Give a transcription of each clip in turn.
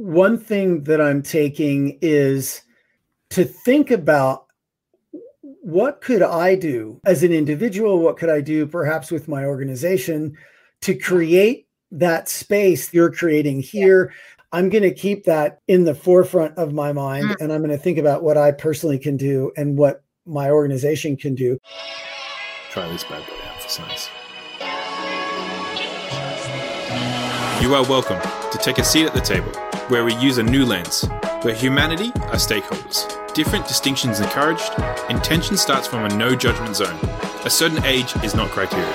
one thing that I'm taking is to think about what could I do as an individual? What could I do perhaps with my organization to create that space you're creating here? I'm going to keep that in the forefront of my mind mm. and I'm going to think about what I personally can do and what my organization can do. Try this bad boy out for size. You are welcome to take a seat at the table where we use a new lens, where humanity are stakeholders. Different distinctions encouraged, intention starts from a no judgment zone. A certain age is not criteria,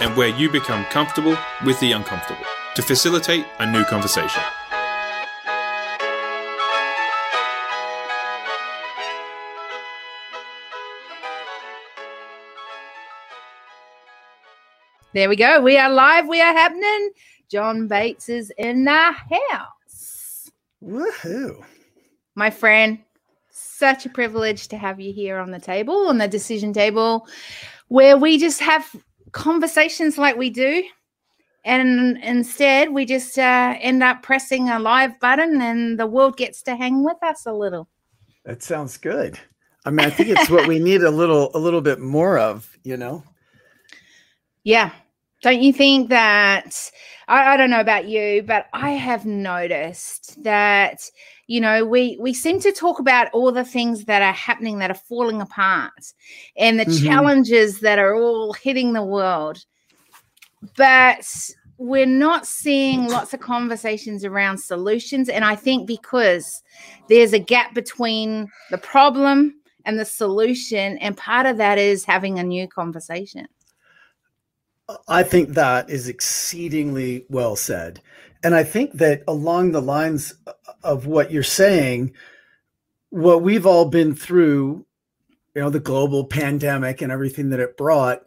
and where you become comfortable with the uncomfortable to facilitate a new conversation. There we go. We are live. We are happening. John Bates is in the house. Woohoo. My friend, such a privilege to have you here on the table, on the decision table, where we just have conversations like we do. And instead, we just uh, end up pressing a live button and the world gets to hang with us a little. That sounds good. I mean, I think it's what we need a little, a little bit more of, you know? Yeah. Don't you think that? I, I, don't know about you, but I have noticed that you know we we seem to talk about all the things that are happening that are falling apart and the mm-hmm. challenges that are all hitting the world, but we're not seeing lots of conversations around solutions. And I think because there's a gap between the problem and the solution, and part of that is having a new conversation. I think that is exceedingly well said. And I think that along the lines of what you're saying, what we've all been through, you know, the global pandemic and everything that it brought,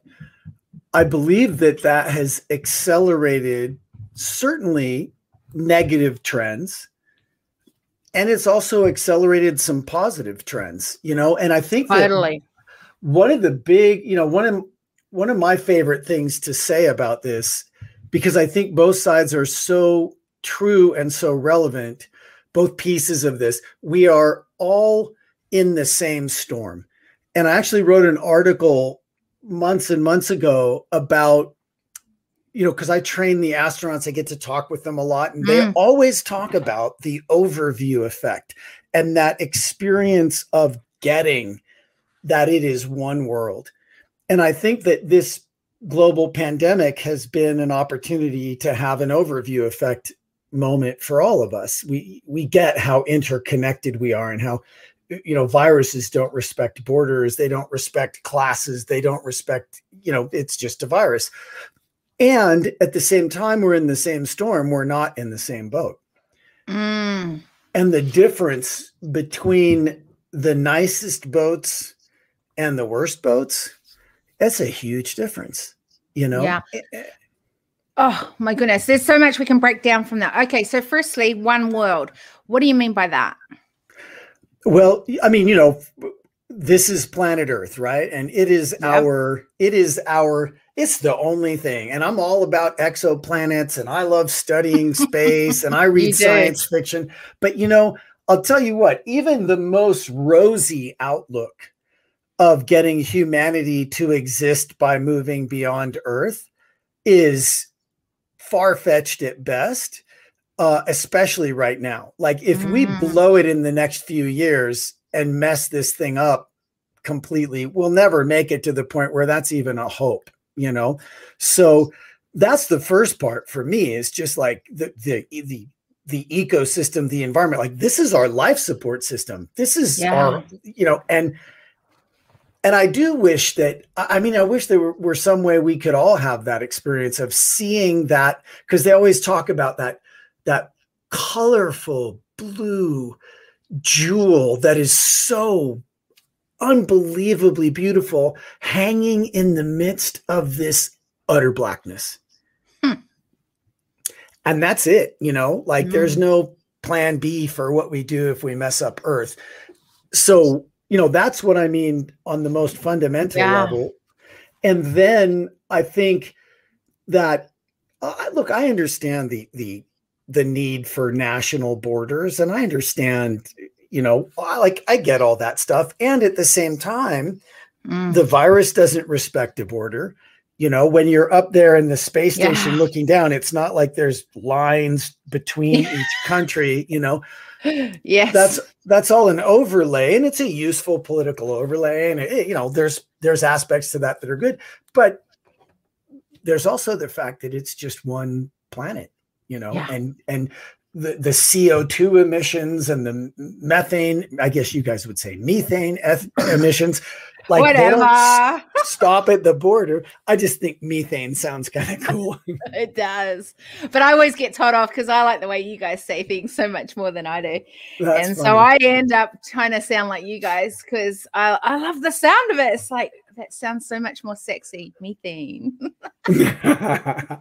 I believe that that has accelerated certainly negative trends. And it's also accelerated some positive trends, you know, and I think totally. one of the big, you know, one of one of my favorite things to say about this because I think both sides are so true and so relevant, both pieces of this. We are all in the same storm. And I actually wrote an article months and months ago about you know, because I train the astronauts, I get to talk with them a lot, and they mm. always talk about the overview effect and that experience of getting that it is one world. And I think that this global pandemic has been an opportunity to have an overview effect moment for all of us. We we get how interconnected we are and how you know viruses don't respect borders, they don't respect classes, they don't respect, you know, it's just a virus. And at the same time we're in the same storm, we're not in the same boat. Mm. And the difference between the nicest boats and the worst boats that's a huge difference, you know? Yeah. Eh, eh. Oh my goodness. There's so much we can break down from that. Okay. So, firstly, one world. What do you mean by that? Well, I mean, you know, this is planet Earth, right? And it is yep. our, it is our, it's the only thing. And I'm all about exoplanets and I love studying space and I read science fiction. But, you know, I'll tell you what, even the most rosy outlook of getting humanity to exist by moving beyond Earth is far fetched at best, uh, especially right now. Like, if mm. we blow it in the next few years and mess this thing up completely, we'll never make it to the point where that's even a hope, you know? So, that's the first part for me is just like the the the the ecosystem the environment like this is our life support system this is yeah. our you know and and I do wish that I mean I wish there were, were, some way we could all have that experience of seeing that because they always talk about that that colorful blue jewel that is so unbelievably beautiful hanging in the midst of this utter blackness. Hmm. And that's it, you know, like mm. there's no plan B for what we do if we mess up earth. So you know that's what i mean on the most fundamental yeah. level and then i think that uh, look i understand the the the need for national borders and i understand you know like i get all that stuff and at the same time mm. the virus doesn't respect a border you know when you're up there in the space station yeah. looking down it's not like there's lines between each country you know yes that's that's all an overlay and it's a useful political overlay and it, you know there's there's aspects to that that are good but there's also the fact that it's just one planet you know yeah. and and the, the CO2 emissions and the methane, I guess you guys would say methane emissions, like whatever. stop at the border. I just think methane sounds kind of cool. it does. But I always get told off because I like the way you guys say things so much more than I do. That's and funny. so I end up trying to sound like you guys because I, I love the sound of it. It's like, that sounds so much more sexy. Methane.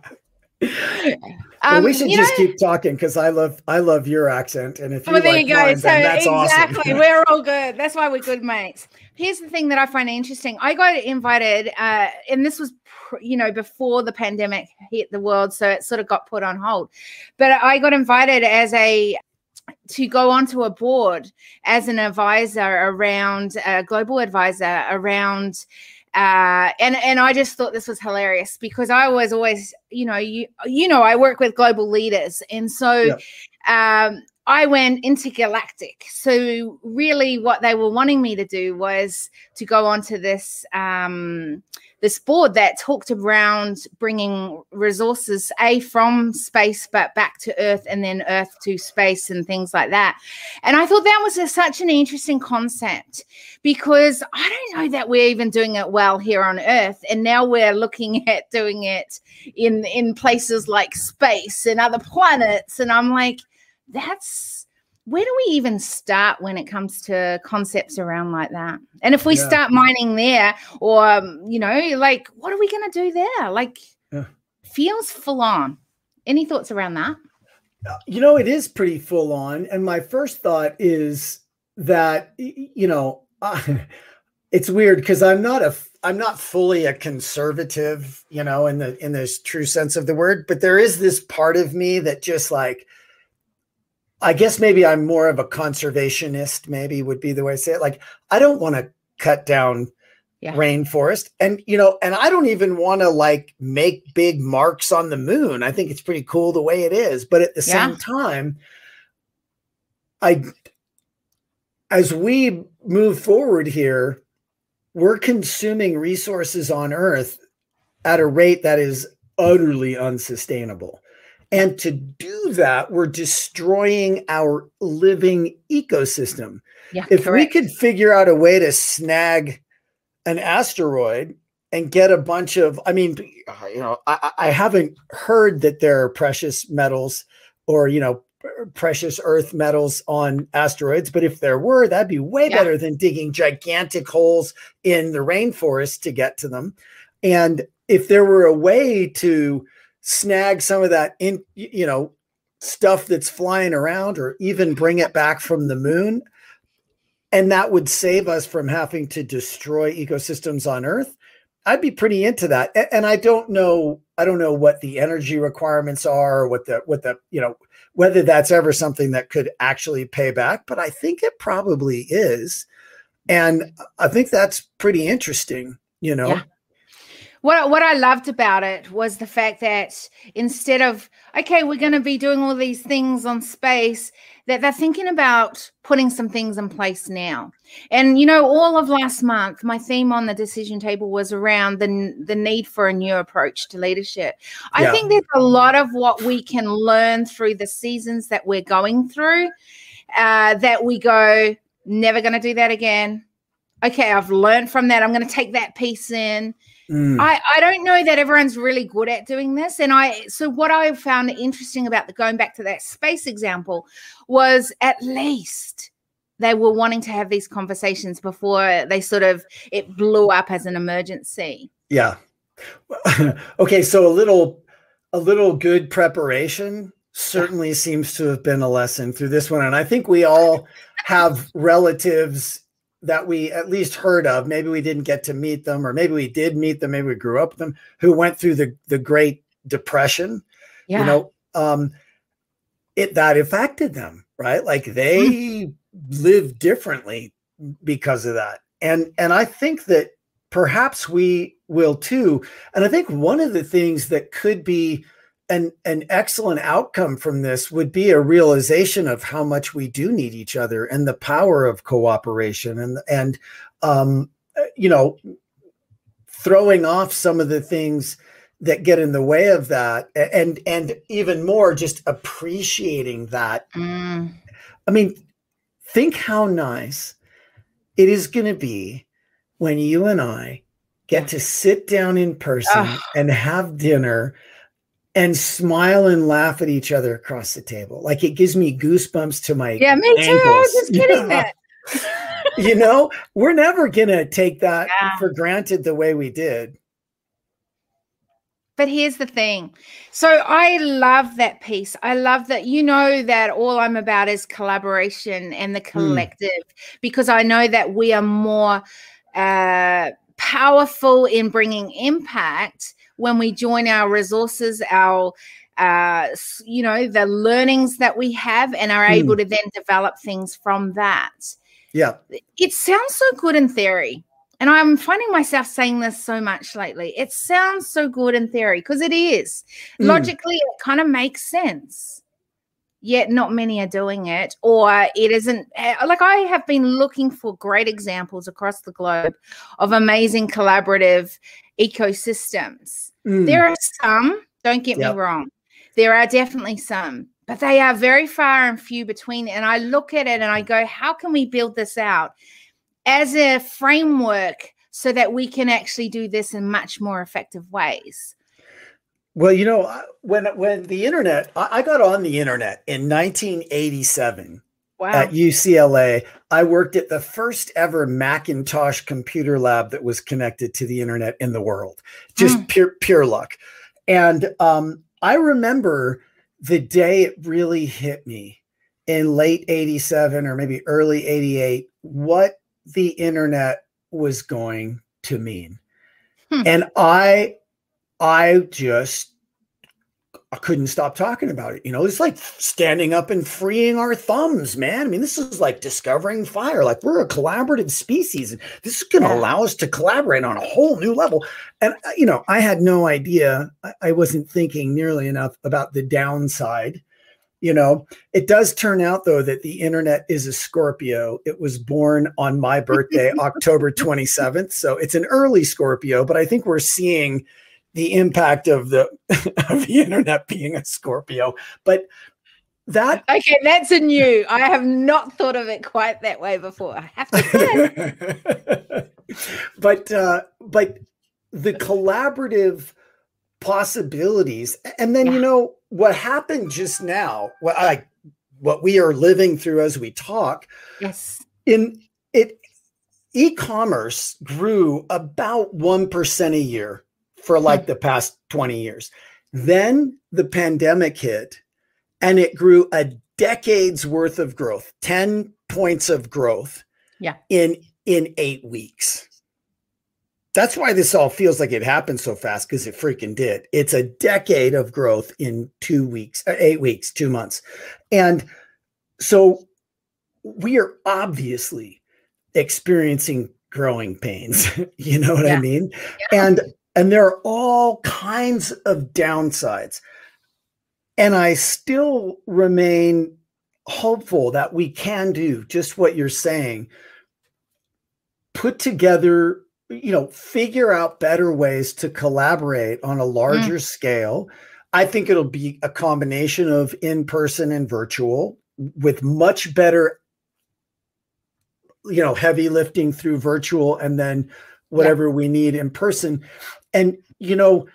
Um, well, we should just know, keep talking because I love I love your accent, and if you well, there like you go. Mine, so that's exactly, awesome. we're all good. That's why we're good mates. Here's the thing that I find interesting. I got invited, uh, and this was you know before the pandemic hit the world, so it sort of got put on hold. But I got invited as a to go onto a board as an advisor around a global advisor around uh, and and I just thought this was hilarious because I was always, you know, you you know, I work with global leaders, and so yeah. um, I went intergalactic. So really, what they were wanting me to do was to go onto this um, this board that talked around bringing resources a from space but back to earth and then earth to space and things like that and i thought that was a, such an interesting concept because i don't know that we're even doing it well here on earth and now we're looking at doing it in in places like space and other planets and i'm like that's where do we even start when it comes to concepts around like that? And if we yeah. start mining there, or um, you know, like what are we going to do there? Like, yeah. feels full on. Any thoughts around that? Uh, you know, it is pretty full on. And my first thought is that you know, uh, it's weird because I'm not a I'm not fully a conservative, you know, in the in this true sense of the word, but there is this part of me that just like I guess maybe I'm more of a conservationist, maybe would be the way to say it. Like, I don't want to cut down yeah. rainforest. And, you know, and I don't even want to like make big marks on the moon. I think it's pretty cool the way it is. But at the yeah. same time, I, as we move forward here, we're consuming resources on Earth at a rate that is utterly unsustainable. And to do that, we're destroying our living ecosystem. Yeah, if correct. we could figure out a way to snag an asteroid and get a bunch of, I mean, uh, you know, I, I haven't heard that there are precious metals or, you know, precious earth metals on asteroids, but if there were, that'd be way yeah. better than digging gigantic holes in the rainforest to get to them. And if there were a way to, snag some of that in you know stuff that's flying around or even bring it back from the moon. And that would save us from having to destroy ecosystems on earth. I'd be pretty into that. And i don't know i don't know what the energy requirements are or what the what the you know whether that's ever something that could actually pay back but i think it probably is. And i think that's pretty interesting you know? Yeah what what I loved about it was the fact that instead of okay, we're going to be doing all these things on space, that they're thinking about putting some things in place now. And you know, all of last month, my theme on the decision table was around the the need for a new approach to leadership. I yeah. think there's a lot of what we can learn through the seasons that we're going through. Uh, that we go, never going to do that again. Okay, I've learned from that. I'm going to take that piece in Mm. I, I don't know that everyone's really good at doing this. And I so what I found interesting about the going back to that space example was at least they were wanting to have these conversations before they sort of it blew up as an emergency. Yeah. okay, so a little a little good preparation certainly seems to have been a lesson through this one and I think we all have relatives that we at least heard of. Maybe we didn't get to meet them, or maybe we did meet them. Maybe we grew up with them who went through the the Great Depression. Yeah. You know, um, it that affected them, right? Like they mm. live differently because of that. And and I think that perhaps we will too. And I think one of the things that could be an an excellent outcome from this would be a realization of how much we do need each other and the power of cooperation and and um, you know throwing off some of the things that get in the way of that and and even more just appreciating that. Mm. i mean think how nice it is going to be when you and i get to sit down in person and have dinner and smile and laugh at each other across the table like it gives me goosebumps to my yeah me ankles. too i was just kidding that you know, we're never to take that yeah. for granted the way we did. But here's the thing. So I love that piece. I love that you know that all I'm about is collaboration and the hmm. collective mm. because I know that we are more uh, powerful in bringing impact when we join our resources, our uh, you know, the learnings that we have and are mm. able to then develop things from that. Yeah. It sounds so good in theory. And I'm finding myself saying this so much lately. It sounds so good in theory because it is. Mm. Logically, it kind of makes sense. Yet not many are doing it, or it isn't eh, like I have been looking for great examples across the globe of amazing collaborative ecosystems. Mm. There are some, don't get yep. me wrong, there are definitely some, but they are very far and few between. And I look at it and I go, how can we build this out as a framework so that we can actually do this in much more effective ways? Well, you know, when when the internet, I got on the internet in 1987 wow. at UCLA. I worked at the first ever Macintosh computer lab that was connected to the internet in the world. Just mm. pure pure luck. And um, I remember the day it really hit me in late 87 or maybe early 88 what the internet was going to mean. Hmm. And I I just I couldn't stop talking about it. You know, it's like standing up and freeing our thumbs, man. I mean, this is like discovering fire. Like we're a collaborative species, and this is going to allow us to collaborate on a whole new level. And uh, you know, I had no idea. I wasn't thinking nearly enough about the downside. You know, it does turn out though that the internet is a Scorpio. It was born on my birthday, October 27th. So it's an early Scorpio, but I think we're seeing the impact of the of the internet being a Scorpio. But that okay, that's a new. I have not thought of it quite that way before. I have to say. but uh, but the collaborative possibilities, and then yeah. you know what happened just now. What I what we are living through as we talk. Yes. In it, e-commerce grew about one percent a year for like the past 20 years. Then the pandemic hit and it grew a decade's worth of growth, 10 points of growth yeah. in in 8 weeks. That's why this all feels like it happened so fast because it freaking did. It's a decade of growth in 2 weeks, uh, 8 weeks, 2 months. And so we are obviously experiencing growing pains. you know what yeah. I mean? Yeah. And and there are all kinds of downsides. And I still remain hopeful that we can do just what you're saying put together, you know, figure out better ways to collaborate on a larger mm. scale. I think it'll be a combination of in person and virtual with much better, you know, heavy lifting through virtual and then whatever yeah. we need in person. And you know,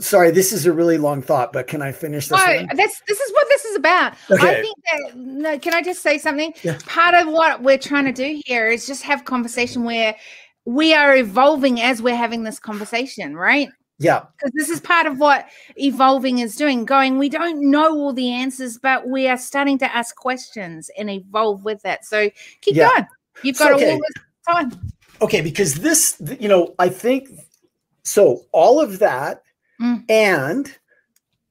sorry, this is a really long thought, but can I finish this? Oh, that's this is what this is about. Okay. I think that no, can I just say something? Yeah. Part of what we're trying to do here is just have conversation where we are evolving as we're having this conversation, right? Yeah. Because this is part of what evolving is doing. Going, we don't know all the answers, but we are starting to ask questions and evolve with that. So keep yeah. going. You've got so, okay. all this time. Okay, because this, you know, I think so all of that mm. and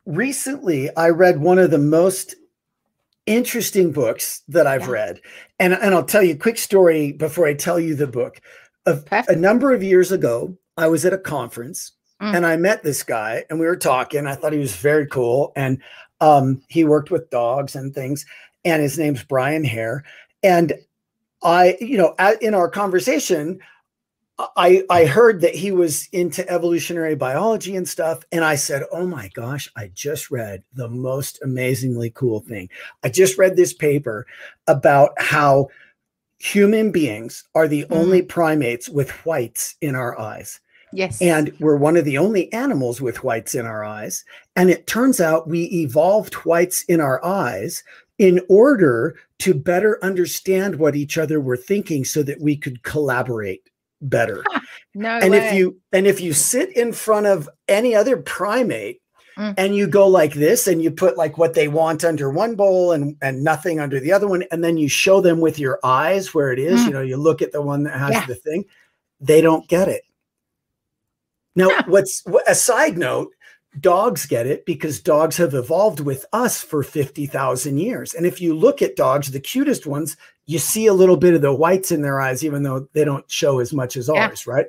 recently I read one of the most interesting books that I've Yeah. read. And, and I'll tell you a quick story before I tell you the book. Of a number of years ago, I was at a conference Mm. and I met this guy and we were talking. I thought he was very cool. And um, he worked with dogs and things. And his name's Brian Hare. And I, you know, at, in our conversation, I I heard that he was into evolutionary biology and stuff, and I said, "Oh my gosh, I just read the most amazingly cool thing. I just read this paper about how human beings are the mm-hmm. only primates with whites in our eyes, Yes. and we're one of the only animals with whites in our eyes. And it turns out we evolved whites in our eyes." In order to better understand what each other were thinking so that we could collaborate better no and way. if you and if you sit in front of any other primate Mm. and you go like this and you put like what they want under one bowl and and nothing under the other one and then you show them with your eyes where it is Mm. you know you look at the one that has Yeah. the thing they don't get it now what's a side note dogs get it because dogs have evolved with us for 50,000 years and if you look at dogs the cutest ones you see a little bit of the whites in their eyes even though they don't show as much as Yeah. ours right?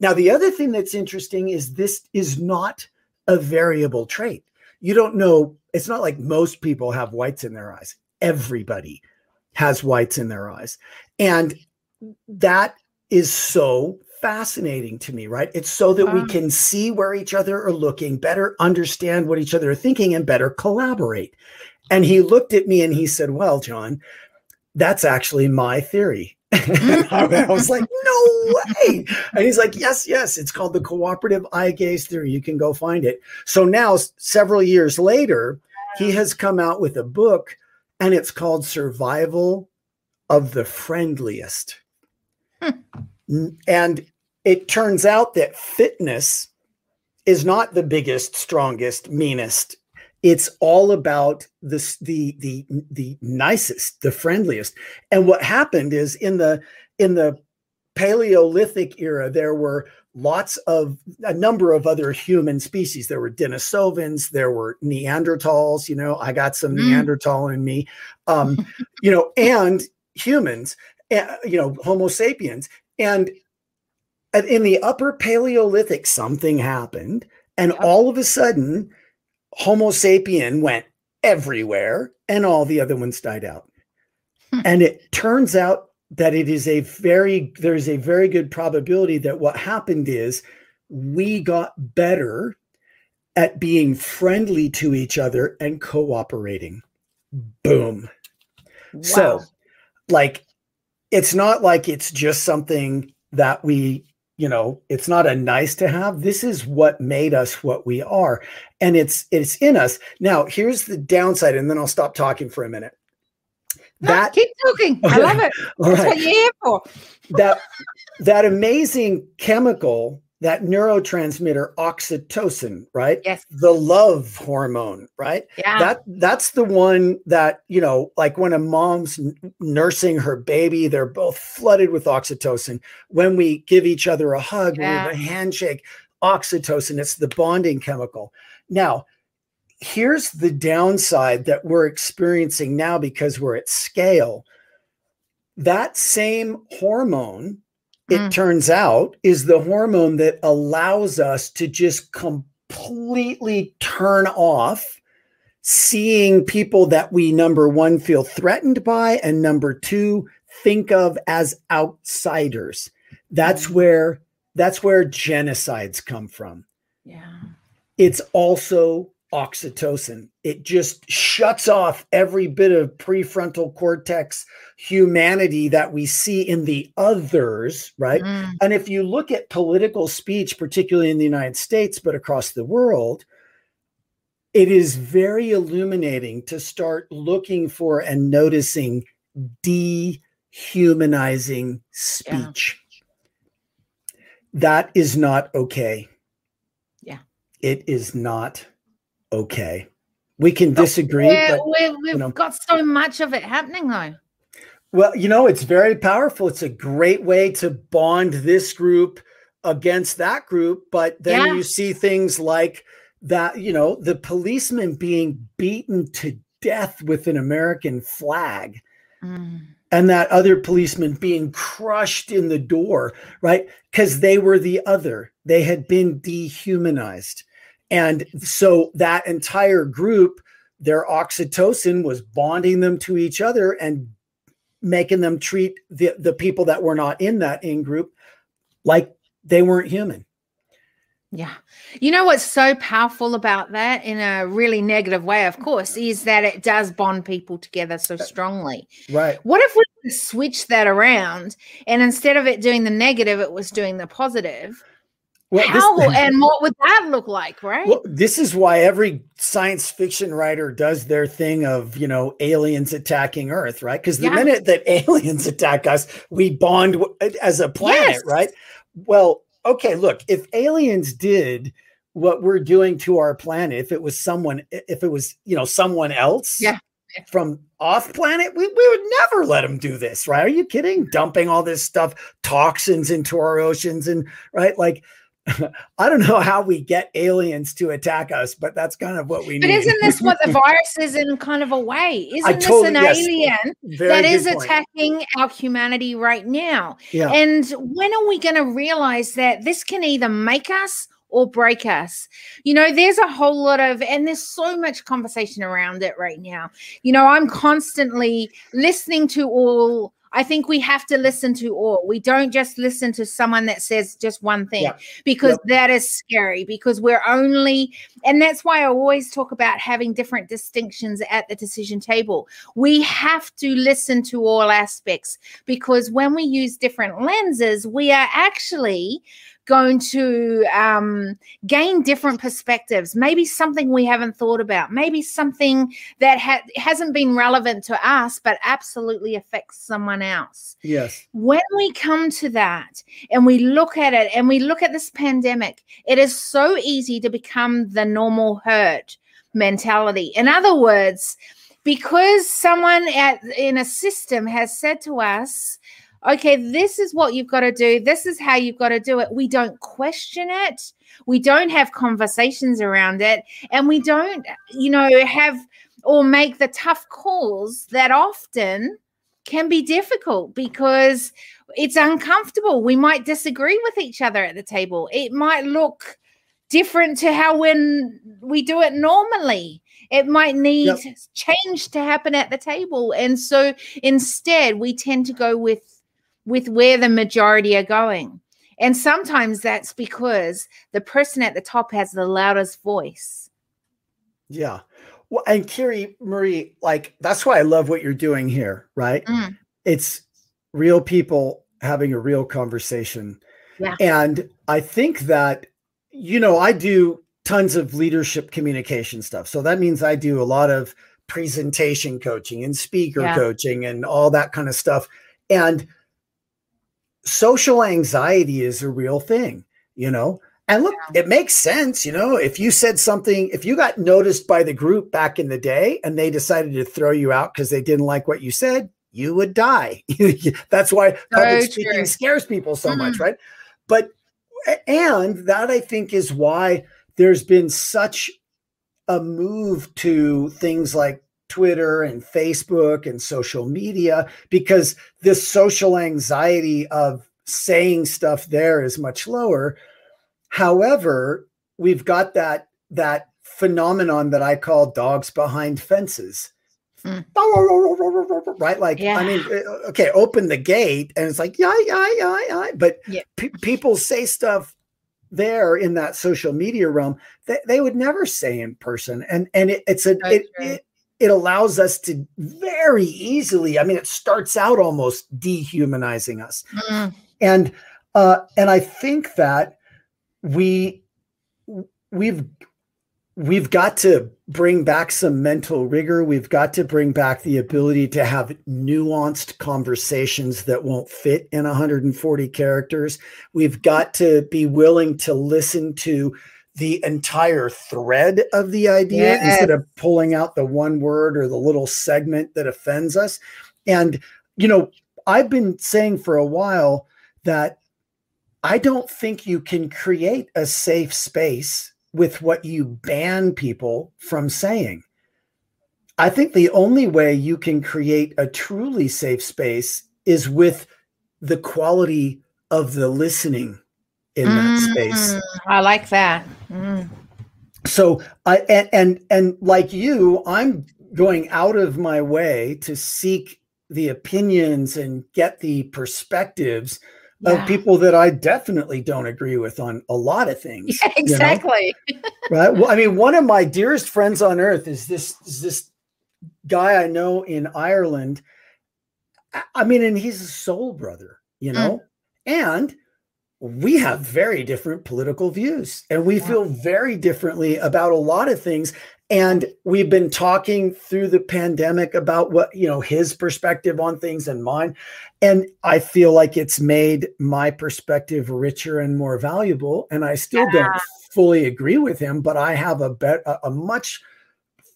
Now the other thing that's interesting is this is not a variable trait. You don't know it's not like most people have whites in their eyes. Everybody has whites in their eyes. And that is so fascinating to me right? It's so that we can see where each other are looking better understand what each other are thinking and better collaborate. And he looked at me and he said well john that's actually my theory mm-hmm. And I was like, no way. And he's like, yes, yes. It's called the cooperative eye gaze theory. You can go find it. So now, several years later, he has come out with a book and it's called Survival of the Friendliest. Hmm. And it turns out that fitness is not the biggest, strongest, meanest. It's all about this, the the the nicest, the friendliest. And what happened is in the in the Paleolithic era, there were lots of a number of other human species. There were Denisovans, there were Neanderthals. You know, I got some Mm. Neanderthal in me. Um, you know, and humans. uh, You know, Homo sapiens. And in the upper Paleolithic, something happened, and all of a sudden, Homo sapien went everywhere, and all the other ones died out. Hmm. and it turns out that it is a very there's a very good probability that what happened is we got better at being friendly to each other and cooperating. Boom. So, like, it's not like it's just something that we, you know, it's not a nice to have. This is what made us what we are, and it's it's in us. Now, here's the downside, and then I'll stop talking for a minute. No, That keep talking. I love it. That's right, what you're here for. that that amazing chemical, that neurotransmitter oxytocin, right? Yes. The love hormone, right? Yeah. that that's the one that you know like when a mom's nursing her baby they're both flooded with oxytocin when we give each other a hug when we have a handshake oxytocin it's the bonding chemical now here's the downside that we're experiencing now because we're at scale that same hormone it Mm. turns out is the hormone that allows us to just completely turn off seeing people that we number one feel threatened by and number two think of as outsiders that's Mm. where that's where genocides come from yeah. it's also oxytocin it just shuts off every bit of prefrontal cortex humanity that we see in the others right Mm. and if you look at political speech, particularly in the United States, but across the world, it is very illuminating to start looking for and noticing dehumanizing speech. That is not okay. Yeah. It is not okay. We can disagree, Yeah, but we, we've know. got so much of it happening though. Well, you know, it's very powerful. It's a great way to bond this group against that group. But then Yeah. you see things like that you know the policeman being beaten to death with an American flag. Mm. And that other policeman being crushed in the door, right? Because they were the other. They had been dehumanized. And so that entire group, their oxytocin was bonding them to each other and making them treat the, the people that were not in that in group like they weren't human. Yeah. You know what's so powerful about that in a really negative way, of course, is that it does bond people together so strongly. Right. What if we switch that around and instead of it doing the negative, it was doing the positive? Well, How and what would that look like, right? Well, this is why every science fiction writer does their thing of, you know, aliens attacking Earth, right? Because the yeah. minute that aliens attack us, we bond as a planet, yes. right? Well, okay, look, if aliens did what we're doing to our planet, if it was someone, if it was, you know, someone else yeah. from off planet, we, we would never let them do this, right? Are you kidding? Dumping all this stuff, toxins into our oceans and right, like I don't know how we get aliens to attack us, but that's kind of what we but need. But isn't this what the virus is in kind of a way? Isn't this an yes, alien that is point. attacking our humanity right now? Yeah. And when are we going to realize that this can either make us or break us. You know, there's a whole lot of, and there's so much conversation around it right now. You know, I'm constantly listening to all I think we have to listen to all. We don't just listen to someone that says just one thing yeah. because yep. that is scary because we're only, and that's why I always talk about having different distinctions at the decision table. We have to listen to all aspects because when we use different lenses, we are actually going to um, gain different perspectives. Maybe something we haven't thought about. Maybe something that ha- hasn't been relevant to us, but absolutely affects someone else. Yes. When we come to that and we look at it and we look at this pandemic, it is so easy to become the normal herd mentality. In other words, because someone at in a system has said to us, okay, this is what you've got to do. This is how you've got to do it. We don't question it. We don't have conversations around it. And we don't, you know, have or make the tough calls that often can be difficult because it's uncomfortable. We might disagree with each other at the table. It might look different to how when we do it normally. It might need yep. change to happen at the table. And so instead, we tend to go with with where the majority are going. And sometimes that's because the person at the top has the loudest voice. Yeah. Well, and Kiri-Maree, like that's why I love what you're doing here, right? Mm. It's real people having a real conversation. Yeah. And I think that, you know, I do tons of leadership communication stuff. So that means I do a lot of presentation coaching and speaker yeah. coaching and all that kind of stuff. And social anxiety is a real thing, you know. And look, yeah. it makes sense, you know, if you said something, if you got noticed by the group back in the day and they decided to throw you out because they didn't like what you said, you would die. That's why public speaking scares people so mm-hmm. much, right? But and that I think is why there's been such a move to things like Twitter and Facebook and social media because this social anxiety of saying stuff there is much lower. However, we've got that that phenomenon that I call dogs behind fences. Mm. Right? Like, yeah. I mean, uh, okay, open the gate and it's like, yeah, yeah, yeah, yeah. But yeah. people say stuff there in that social media realm that they would never say in person. And and it, it's a it, it, it allows us to very easily i mean it starts out almost dehumanizing us. Mm. and uh and i think that we we've we've got to bring back some mental rigor. We've got to bring back the ability to have nuanced conversations that won't fit in 140 characters. We've got to be willing to listen to the entire thread of the idea instead of pulling out the one word or the little segment that offends us. And, you know, I've been saying for a while that I don't think you can create a safe space with what you ban people from saying. I think the only way you can create a truly safe space is with the quality of the listening in mm, that space. I like that. Mm. So I and, and and like you, I'm going out of my way to seek the opinions and get the perspectives yeah. of people that I definitely don't agree with on a lot of things. Yeah, exactly. You know? right. Well, I mean, one of my dearest friends on earth is this is this guy I know in Ireland. I mean, and he's a soul brother, you mm. know, mm. and we have very different political views and we yeah. feel very differently about a lot of things. And we've been talking through the pandemic about what you know his perspective on things and mine. And i feel like it's made my perspective richer and more valuable. And i still yeah. don't fully agree with him but i have a bet a much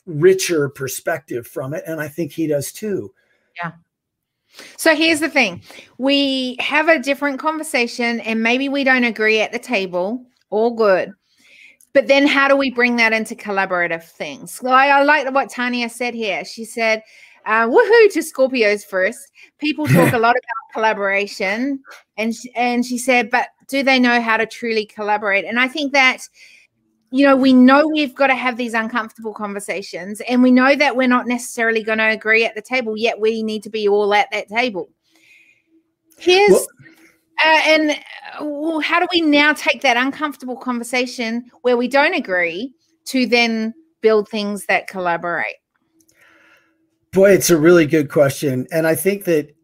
richer perspective from it. And i think he does too. Yeah so here's the thing we have a different conversation, and maybe we don't agree at the table. All good. But then how do we bring that into collaborative things? Well, I, I like what Tanya said here. She said, uh, woohoo to Scorpios first. People talk a lot about collaboration. And, and she said, but do they know how to truly collaborate? And I think that you know, we know we've got to have these uncomfortable conversations, and we know that we're not necessarily going to agree at the table, yet we need to be all at that table. Here's well, uh, and well, how do we now take that uncomfortable conversation where we don't agree to then build things that collaborate? Boy, it's a really good question, and I think that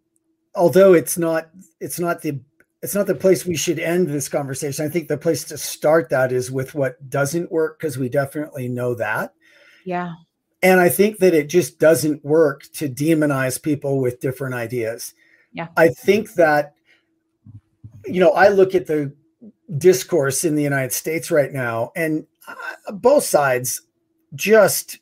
although it's not it's not the it's not the place we should end this conversation. I think the place to start that is with what doesn't work because we definitely know that. Yeah. And I think that it just doesn't work to demonize people with different ideas. Yeah. I think that you know, I look at the discourse in the United States right now and uh, both sides just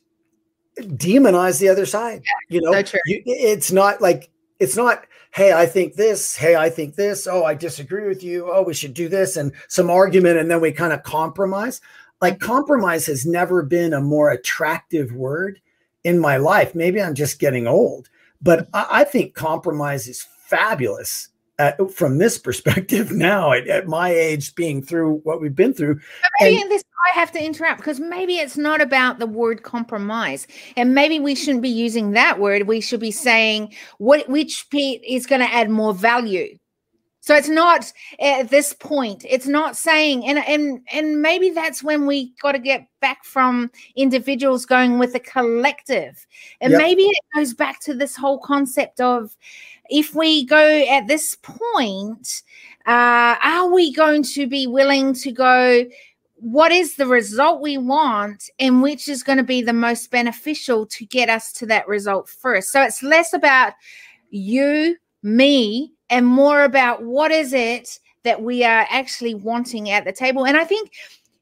demonize the other side. Yeah, you know, so you, it's not like it's not hey, I think this, hey, I think this, oh, I disagree with you, oh, we should do this, and some argument, and then we kind of compromise. Like mm-hmm. compromise has never been a more attractive word in my life. Maybe I'm just getting old, but I, I think compromise is fabulous at, from this perspective now at, at, my age being through what we've been through maybe and, this i have to interrupt because maybe it's not about the word compromise and maybe we shouldn't be using that word we should be saying what which is going to add more value so it's not at this point it's not saying and and and maybe that's when we got to get back from individuals going with a collective and yep. maybe it goes back to this whole concept of if we go at this point, uh, are we going to be willing to go? What is the result we want, and which is going to be the most beneficial to get us to that result first? So it's less about you, me, and more about what is it that we are actually wanting at the table. And I think,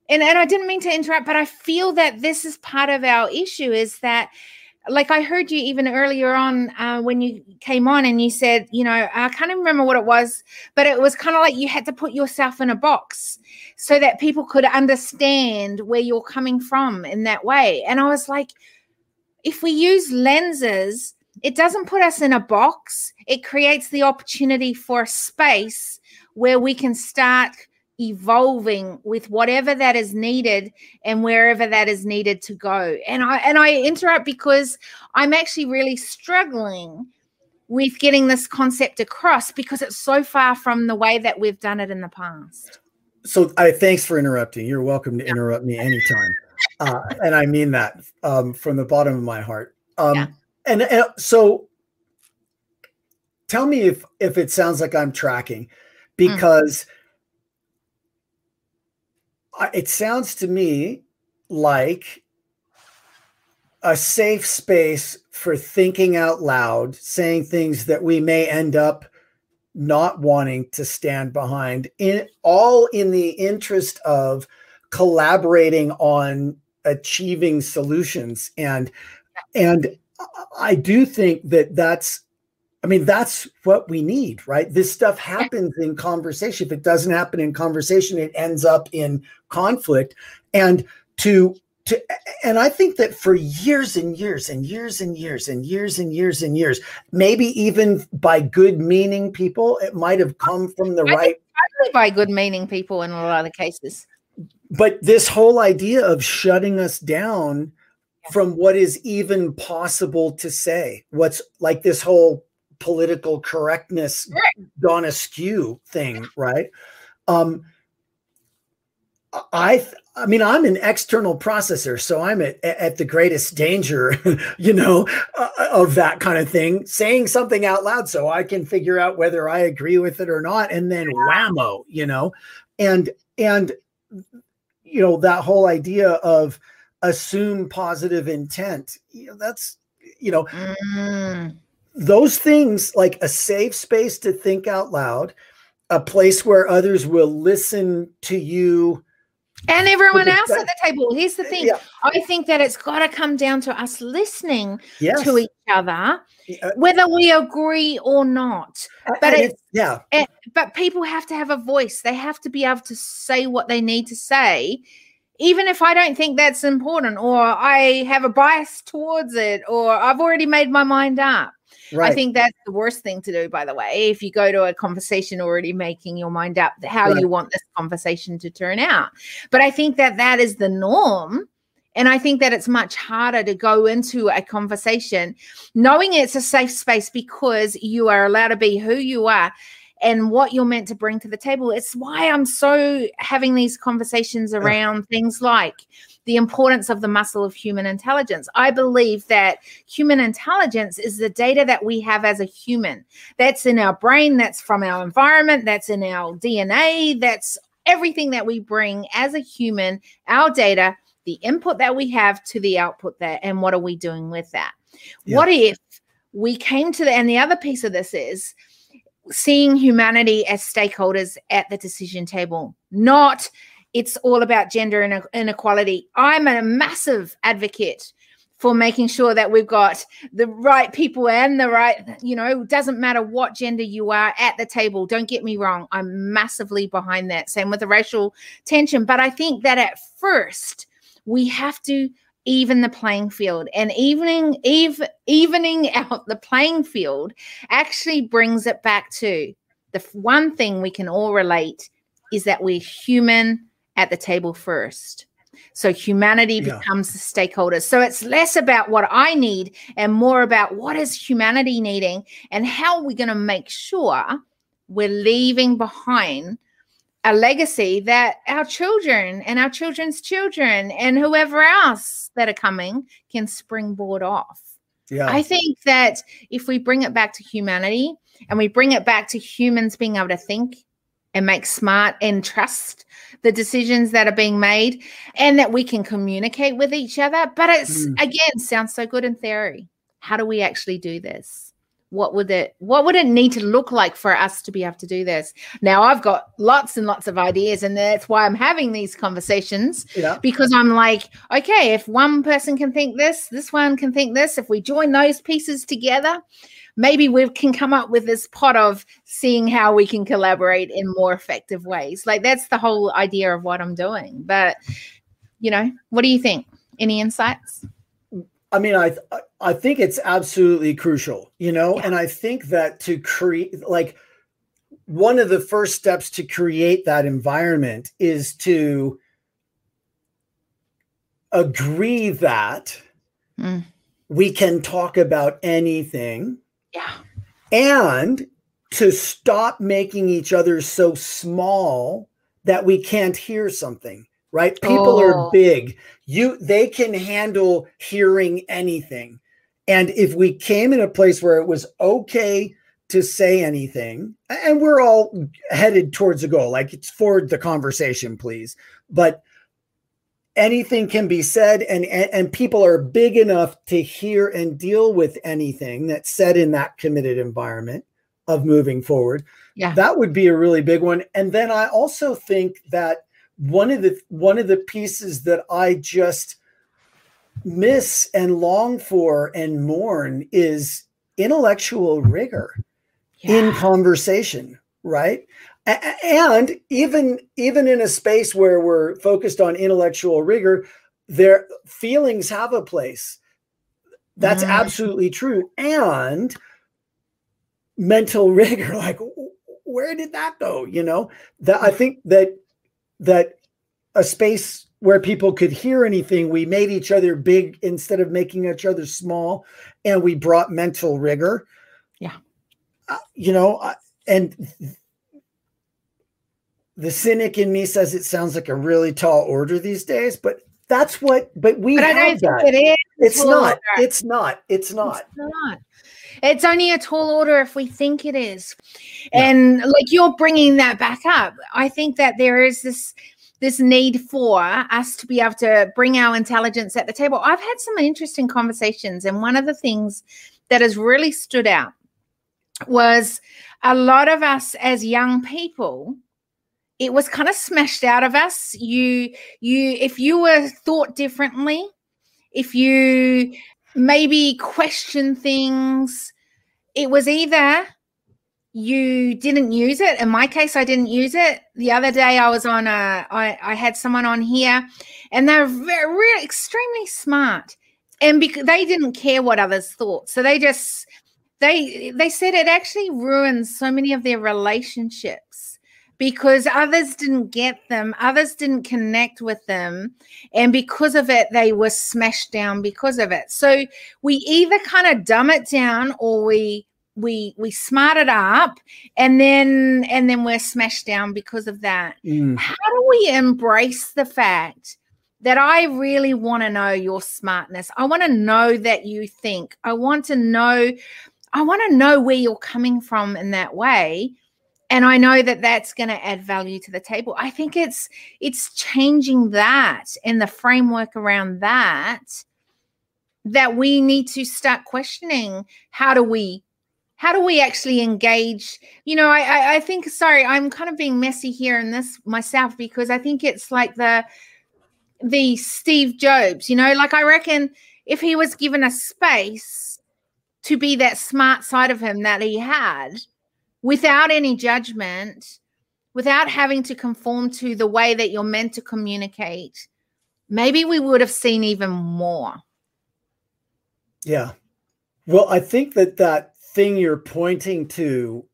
and, and I didn't mean to interrupt, but I feel that this is part of our issue is that like I heard you even earlier on uh, when you came on and you said, you know, I can't even remember what it was, but it was kind of like you had to put yourself in a box so that people could understand where you're coming from in that way. And I was like, if we use lenses, it doesn't put us in a box, it creates the opportunity for a space where we can start evolving with whatever that is needed and wherever that is needed to go. And I and I interrupt because I'm actually really struggling with getting this concept across because it's so far from the way that we've done it in the past. So I thanks for interrupting. You're welcome to interrupt me anytime. Uh, and I mean that um, from the bottom of my heart. Um, yeah. and, and so tell me if if it sounds like I'm tracking mm. because mm it sounds to me like a safe space for thinking out loud, saying things that we may end up not wanting to stand behind in all in the interest of collaborating on achieving solutions. And and I do think that that's I mean, that's what we need, right? This stuff happens in conversation. If it doesn't happen in conversation, it ends up in conflict. And to to and I think that for years and years and years and years and years and years and years, maybe even by good meaning people, it might have come from the I right by good meaning people in a lot of cases. but this whole idea of shutting us down from what is even possible to say, what's like this whole political correctness Right. gone askew thing, right? Um, I, I mean, I'm an external processor, so I'm at, at the greatest danger, you know, uh, of that kind of thing. Saying something out loud so I can figure out whether I agree with it or not, and then whammo, you know, and and you know that whole idea of assume positive intent. You know, that's you know Mm. Those things like a safe space to think out loud, a place where others will listen to you. And everyone else at the table. Here's the thing. Yeah, I think that it's got to come down to us listening yes. to each other, uh whether we agree or not. but it's- yeah, eh, But people have to have a voice. They have to be able to say what they need to say, even if I don't think that's important or I have a bias towards it or I've already made my mind up. Right. I think that's the worst thing to do, by the way. If you go to a conversation already making your mind up how Right. you want this conversation to turn out. But I think that that is the norm. And I think that it's much harder to go into a conversation knowing it's a safe space because you are allowed to be who you are and what you're meant to bring to the table. It's why I'm so having these conversations around things like the importance of the muscle of human intelligence. I believe that human intelligence is the data that we have as a human. That's in our brain, that's from our environment, that's in our DNA, that's everything that we bring as a human, our data, the input that we have to the output there, and what are we doing with that? Yeah. What if we came to the and the other piece of this is seeing humanity as stakeholders at the decision table, not it's all about gender ine- inequality. I'm a massive advocate for making sure that we've got the right people and the right, you know, doesn't matter what gender you are at the table. Don't get me wrong. I'm massively behind that. Same with the racial tension. But I think that at first we have to even the playing field and evening eve, evening out the playing field actually brings it back to the one thing we can all relate is that we're human at the table first. So humanity Yeah. becomes the stakeholder. So it's less about what I need and more about what is humanity needing and how are we going to make sure we're leaving behind a legacy that our children and our children's children and whoever else that are coming can springboard off. yeah, I think that if we bring it back to humanity and we bring it back to humans being able to think and make smart and trust the decisions that are being made and that we can communicate with each other. But it's Mm. again sounds so good in theory. How do we actually do this? What would it what would it need to look like for us to be able to do this? Now I've got lots and lots of ideas, and that's why I'm having these conversations yeah, because I'm like, okay, if one person can think this, this one can think this. If we join those pieces together, maybe we can come up with this pot of seeing how we can collaborate in more effective ways. Like that's the whole idea of what I'm doing. But you know, what do you think? Any insights? I mean, I I think it's absolutely crucial, you know, Yeah. and I think that to create like one of the first steps to create that environment is to agree that Mm. we can talk about anything Yeah. and to stop making each other so small that we can't hear something right? People Oh. are big. You they can handle hearing anything. And if we came in a place where it was okay to say anything and we're all headed towards a goal like it's forward the conversation please. But anything can be said and, and and people are big enough to hear and deal with anything that's said in that committed environment of moving forward. Yeah. that would be a really big one. And then i also think that one of the one of the pieces that i just miss and long for and mourn is intellectual rigor yeah. in conversation, right? And even even in a space where we're focused on intellectual rigor, their feelings have a place. That's mm. absolutely true. And mental rigor, like where did that go? You know, that I think that that a space where people could hear anything, we made each other big instead of making each other small, and we brought mental rigor. Yeah, uh, you know, uh, and the cynic in me says it sounds like a really tall order these days, but that's what. But we but have that. It is it's not. It's not. It's not. It's not. It's only a tall order if we think it is, yeah. and like you're bringing that back up. I think that there is this this need for us to be able to bring our intelligence at the table. I've had some interesting conversations, and one of the things that has really stood out was a lot of us as young people it was kind of smashed out of us you you if you were thought differently if you maybe question things. It was either you didn't use it. In my case i didn't use it. The other day i was on a i, I had someone on here and they're very, very extremely smart. And because they didn't care what others thought. So they just they they said it actually ruins so many of their relationships because others didn't get them others didn't connect with them and because of it they were smashed down because of it. So we either kind of dumb it down or we we we smart it up and then and then we're smashed down because of that. Mm. how do we embrace the fact that i really want to know your smartness? I want to know that you think. I want to know i want to know where you're coming from in that way and i know that that's going to add value to the table. I think it's it's changing that and the framework around that that we need to start questioning how do we how do we actually engage? You know I, I, I think sorry i'm kind of being messy here in this myself because i think it's like the the steve jobs you know like i reckon if he was given a space to be that smart side of him that he had without any judgment without having to conform to the way that you're meant to communicate maybe we would have seen even more. Yeah. Well i think that that thing you're pointing to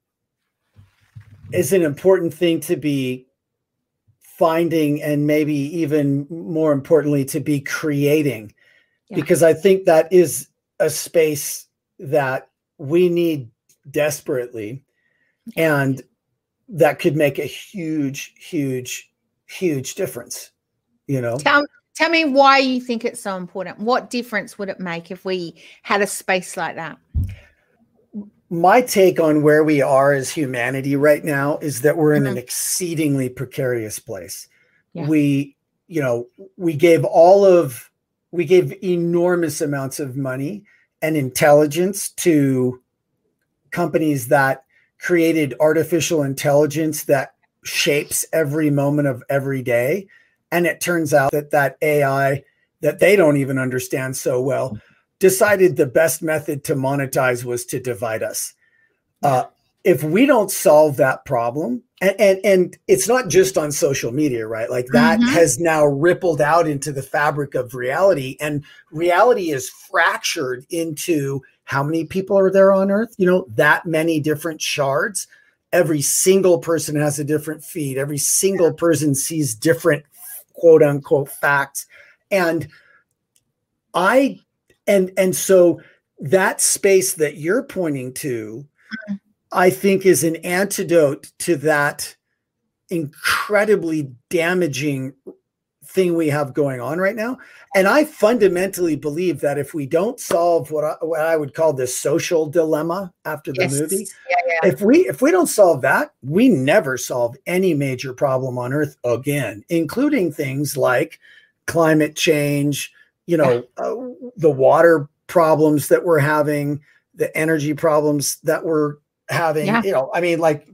is an important thing to be finding and maybe even more importantly to be creating. Yeah. because i think that is a space that we need desperately and that could make a huge huge huge difference you know tell, tell me why you think it's so important what difference would it make if we had a space like that my take on where we are as humanity right now is that we're in mm-hmm. an exceedingly precarious place. Yeah. We, you know, we gave all of, we gave enormous amounts of money and intelligence to companies that created artificial intelligence that shapes every moment of every day. And it turns out that that AI that they don't even understand so well decided the best method to monetize was to divide us. Uh, if we don't solve that problem, and, and, and it's not just on social media, right? Like that mm-hmm. has now rippled out into the fabric of reality, and reality is fractured into how many people are there on Earth? You know, that many different shards. Every single person has a different feed. Every single person sees different quote unquote facts, and I and and so that space that you're pointing to mm-hmm. i think is an antidote to that incredibly damaging thing we have going on right now and i fundamentally believe that if we don't solve what i, what I would call the social dilemma after the yes. movie yeah, yeah. if we if we don't solve that we never solve any major problem on earth again including things like climate change you know uh, the water problems that we're having the energy problems that we're having yeah. you know i mean like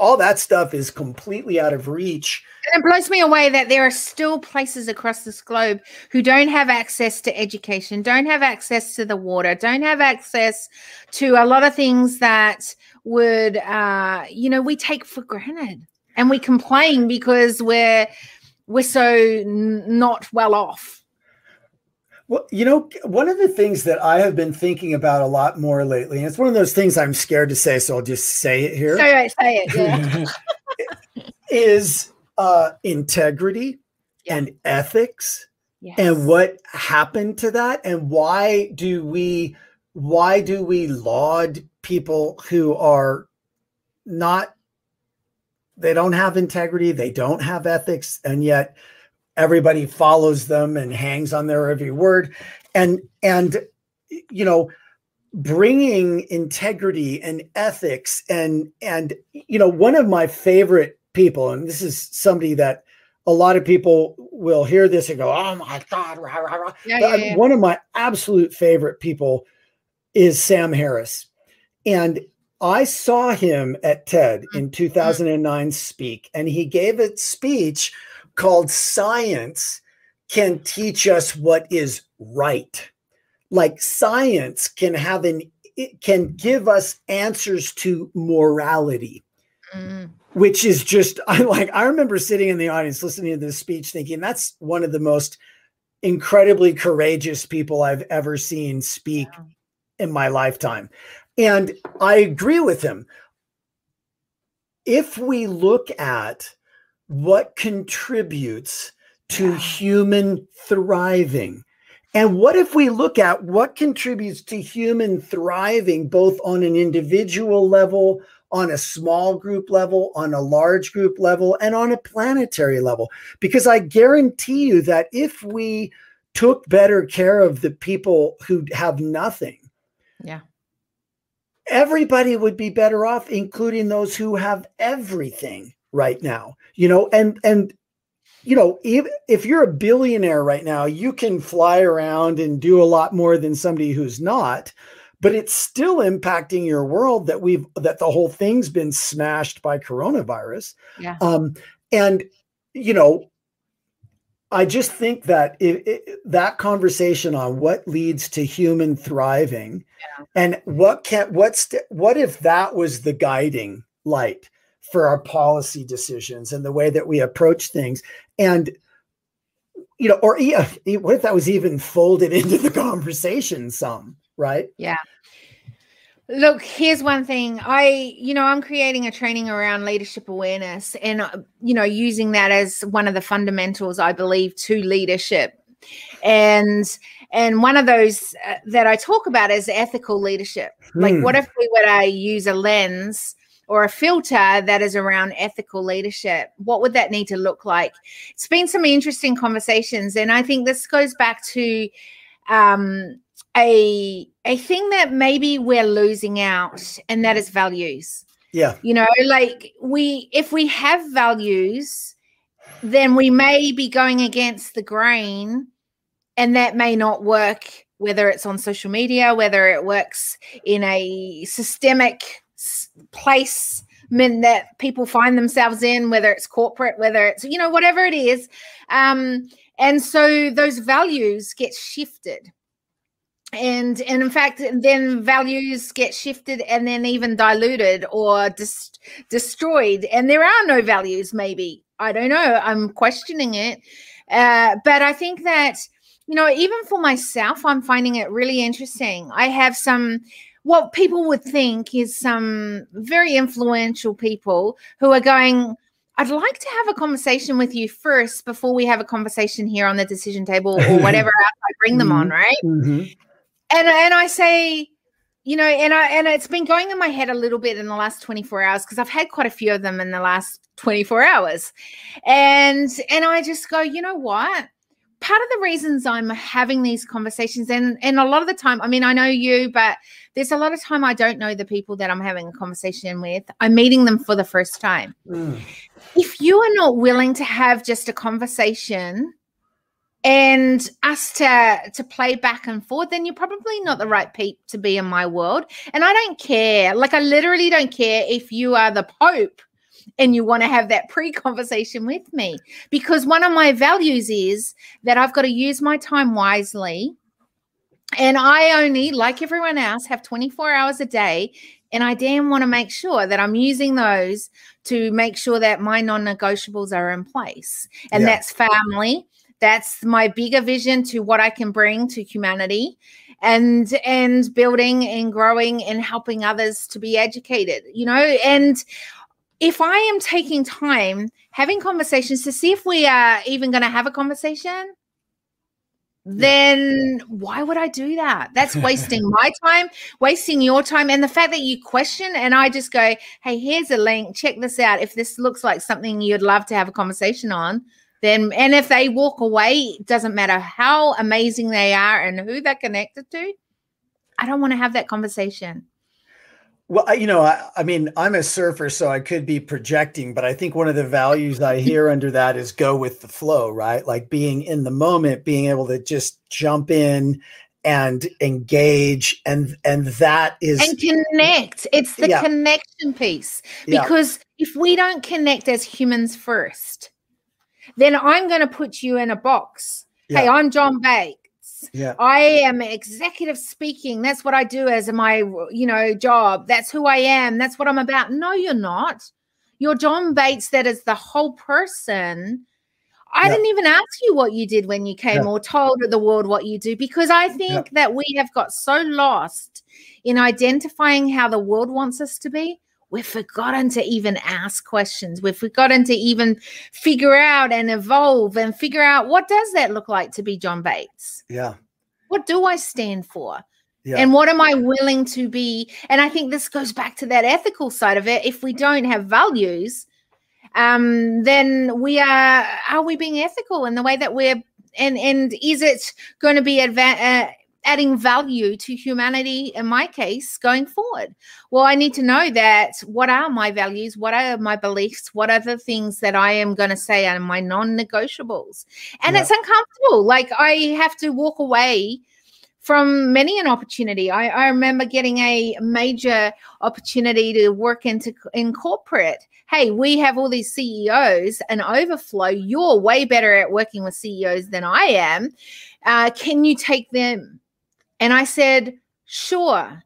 all that stuff is completely out of reach. And it blows me away that there are still places across this globe who don't have access to education, don't have access to the water, don't have access to a lot of things that would, uh, you know, we take for granted, and we complain because we're we're so n- not well off. Well, you know, one of the things that I have been thinking about a lot more lately, and it's one of those things I'm scared to say, so I'll just say it here. Say it, say it. Yeah. is uh, integrity Yeah. and ethics Yes. and what happened to that and why do we why do we laud people who are not they don't have integrity they don't have ethics and yet everybody follows them and hangs on their every word and and you know bringing integrity and ethics and and you know one of my favorite people and this is somebody that a lot of people will hear this and go oh my god rah, rah, rah." yeah, yeah, yeah. one of my absolute favorite people is Sam Harris. And I saw him at TED Mm-hmm. in 2009 speak, and he gave a speech called Science Can Teach Us What Is Right. Like science can have an, it can give us answers to morality Mm. which is just I like I remember sitting in the audience listening to this speech thinking that's one of the most incredibly courageous people I've ever seen speak in my lifetime. And I agree with him. If we look at what contributes to Yeah. human thriving, and what if we look at what contributes to human thriving, both on an individual level, on a small group level, on a large group level, and on a planetary level? Because I guarantee you that if we took better care of the people who have nothing, Yeah. everybody would be better off, including those who have everything right now. You know, and and you know, if, if you're a billionaire right now, you can fly around and do a lot more than somebody who's not, but it's still impacting your world that we've that the whole thing's been smashed by coronavirus. Yeah. Um, and you know, I just think that it, it, that conversation on what leads to human thriving, and what can what's the- what if that was the guiding light for our policy decisions and the way that we approach things, and you know, or e- what if that was even folded into the conversation some, right? Yeah. Look, here's one thing. I, you know, I'm creating a training around leadership awareness and, uh, you know, using that as one of the fundamentals, I believe, to leadership. And, and one of those uh, that I talk about is ethical leadership. Like, Hmm. what if we were to use a lens or a filter that is around ethical leadership? What would that need to look like? It's been some interesting conversations. And I think this goes back to, um, a a thing that maybe we're losing out and that is values Yeah, you know like we if we have values then we may be going against the grain and that may not work whether it's on social media whether it works in a systemic place mean that people find themselves in whether it's corporate whether it's you know whatever it is um and so those values get shifted. And and in fact then values get shifted and then even diluted or dis- destroyed. And there are no values maybe. I don't know. I'm questioning it. Uh, but i think that you know even for myself i'm finding it really interesting. I have some what people would think is some very influential people who are going I'd like to have a conversation with you first before we have a conversation here on the decision table or whatever else I bring them on, right? Mhm. and and I say, you know, and I and it's been going in my head a little bit in the last 24 hours because I've had quite a few of them in the last 24 hours. And and I just go, you know what? Part of the reasons I'm having these conversations, and and a lot of the time, I mean, I know you, but there's a lot of time I don't know the people that I'm having a conversation with. I'm meeting them for the first time. Mm. If you are not willing to have just a conversation and us to to play back and forth then you're probably not the right peep to be in my world and i don't care like i literally don't care if you are the pope and you want to have that pre conversation with me. Because one of my values is that I've got to use my time wisely. And I only, like everyone else, have 24 hours a day. And I damn want to make sure that I'm using those to make sure that my non negotiables are in place. And yeah. that's family. That's my bigger vision to what I can bring to humanity and and building and growing and helping others to be educated you know and if i am taking time having conversations to see if we are even going to have a conversation then why would I do that? That's wasting my time, wasting your time. And the fact that you question and I just go, hey, here's a link, check this out. If this looks like something you'd love to have a conversation on, then and if they walk away, it doesn't matter how amazing they are and who they're connected to. I don't want to have that conversation. Well, I, you know, I, I, mean, I'm a surfer, so I could be projecting, but I think one of the values I hear under that is go with the flow, right? Like being in the moment, being able to just jump in and engage and and that is and connect it's the yeah. connection piece because yeah. if we don't connect as humans first then I'm going to put you in a box. Yeah. Hey, I'm John Yeah. I am executive speaking. That's what I do as my, you know, job. That's who I am. That's what I'm about. No, you're not. You're John Bates that is the whole person. I yeah. didn't even ask you what you did when you came yeah. or told the world what you do because I think yeah. that we have got so lost in identifying how the world wants us to be we've forgotten to even ask questions. We've forgotten to even figure out and evolve and figure out what does that look like to be John Bates? Yeah. What do I stand for? Yeah. And what am I willing to be? And I think this goes back to that ethical side of it. If we don't have values, um, then we are are we being ethical in the way that we're and and is it going to be adva- uh, adding value to humanity in my case going forward well i need to know that what are my values what are my beliefs what are the things that i am going to say are my non-negotiables and yeah. it's uncomfortable like i have to walk away from many an opportunity. I, I, remember getting a major opportunity to work into in corporate. Hey, we have all these CEOs and overflow. You're way better at working with CEOs than I am. Uh, can you take them and I said, sure.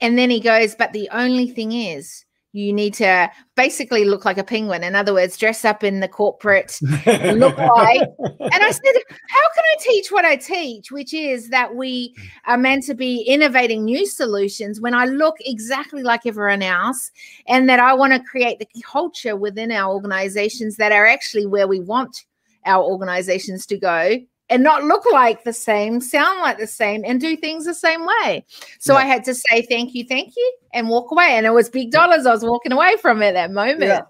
And then he goes, but the only thing is, you need to basically look like a penguin. In other words, dress up in the corporate look like. And I said, How can I teach what I teach? Which is that we are meant to be innovating new solutions when I look exactly like everyone else, and that I want to create the culture within our organizations that are actually where we want our organizations to go and not look like the same, sound like the same, and do things the same way. So yeah. I had to say thank you, thank you, and walk away. And it was big dollars I was walking away from at that moment. Yeah.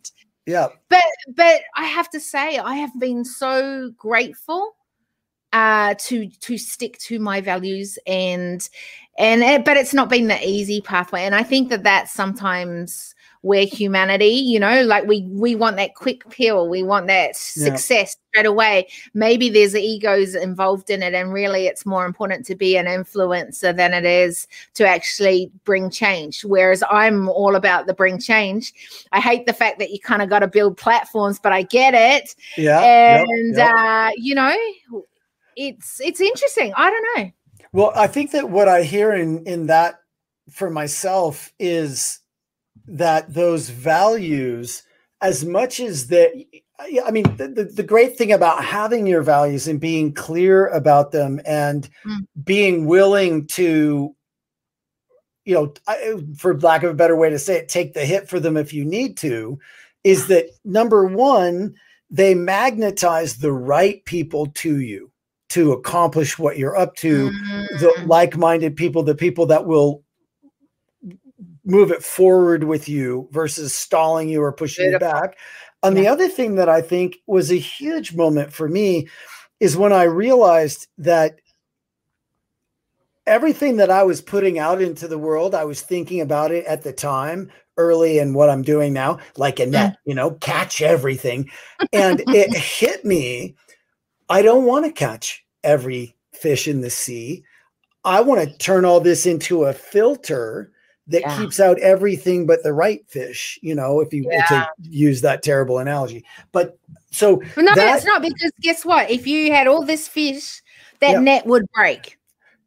yeah. But but I have to say, I have been so grateful uh to to stick to my values and and but it's not been the easy pathway and i think that that's sometimes we're humanity you know like we we want that quick pill we want that yeah. success straight away. Maybe there's egos involved in it and really it's more important to be an influencer than it is to actually bring change. Whereas i'm all about the bring change. I hate the fact that you kind of got to build platforms but i get it. Yeah and yep, yep. uh you know it's it's interesting. I don't know. Well i think that what i hear in in that for myself is that those values, as much as that, I mean, the, the, great thing about having your values and being clear about them and mm. being willing to, you know, for lack of a better way to say it, take the hit for them if you need to, is that number one, they magnetize the right people to you to accomplish what you're up to, mm. the like minded people, the people that will move it forward with you versus stalling you or pushing Beautiful. you back. And yeah. the other thing that I think was a huge moment for me is when I realized that everything that I was putting out into the world, I was thinking about it at the time, early in what I'm doing now, like a net, you know, catch everything. And it hit me. I don't want to catch every fish in the sea. I want to turn all this into a filter that Yeah. keeps out everything but the right fish, you know, if you Yeah. to use that terrible analogy. But so But no, that- it's not because guess what? If you had all this fish, that Yeah. net would break.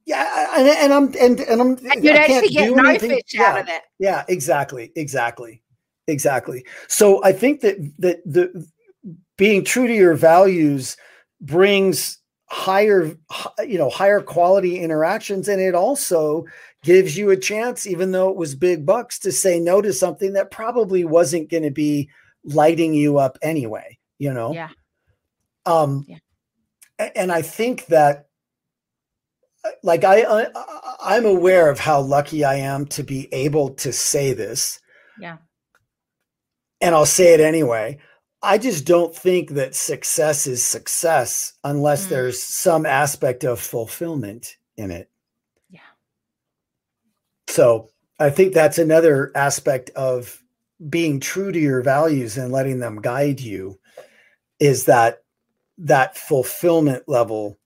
yeah, and, and I'm and and I'm And you'd actually get no anything- fish out of it. Yeah, exactly, exactly, exactly. So I think that that the being true to your values brings higher, you know, higher quality interactions, and it also gives you a chance, even though it was big bucks, to say no to something that probably wasn't going to be lighting you up anyway. You know. Yeah. Um. Yeah. And I think that like I, I i'm aware of how lucky i am to be able to say this Yeah. and i'll say it anyway i just don't think that success is success unless Mm. there's some aspect of fulfillment in it Yeah. so i think that's another aspect of being true to your values and letting them guide you is that that fulfillment level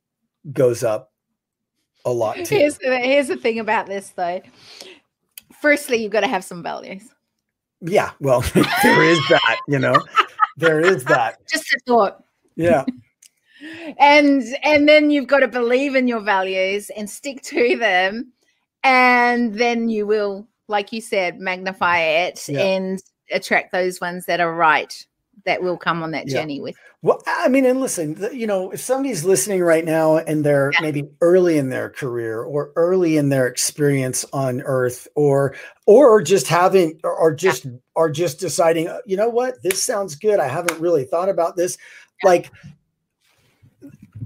goes up a lot too. Here's here's the thing about this though. Firstly, you've got to have some values. Yeah, well, there is that, you know, there is that. Just a thought. Yeah, And and then you've got to believe in your values and stick to them. And then you will, like you said, magnify it Yeah. and attract those ones that are right that will come on that Yeah. journey with. Well, I mean, and listen, you know, if somebody's listening right now and they're Yeah. maybe early in their career or early in their experience on Earth, or or just haven't, or, just are just deciding, "Uh, you know what, this sounds good. I haven't really thought about this. Like,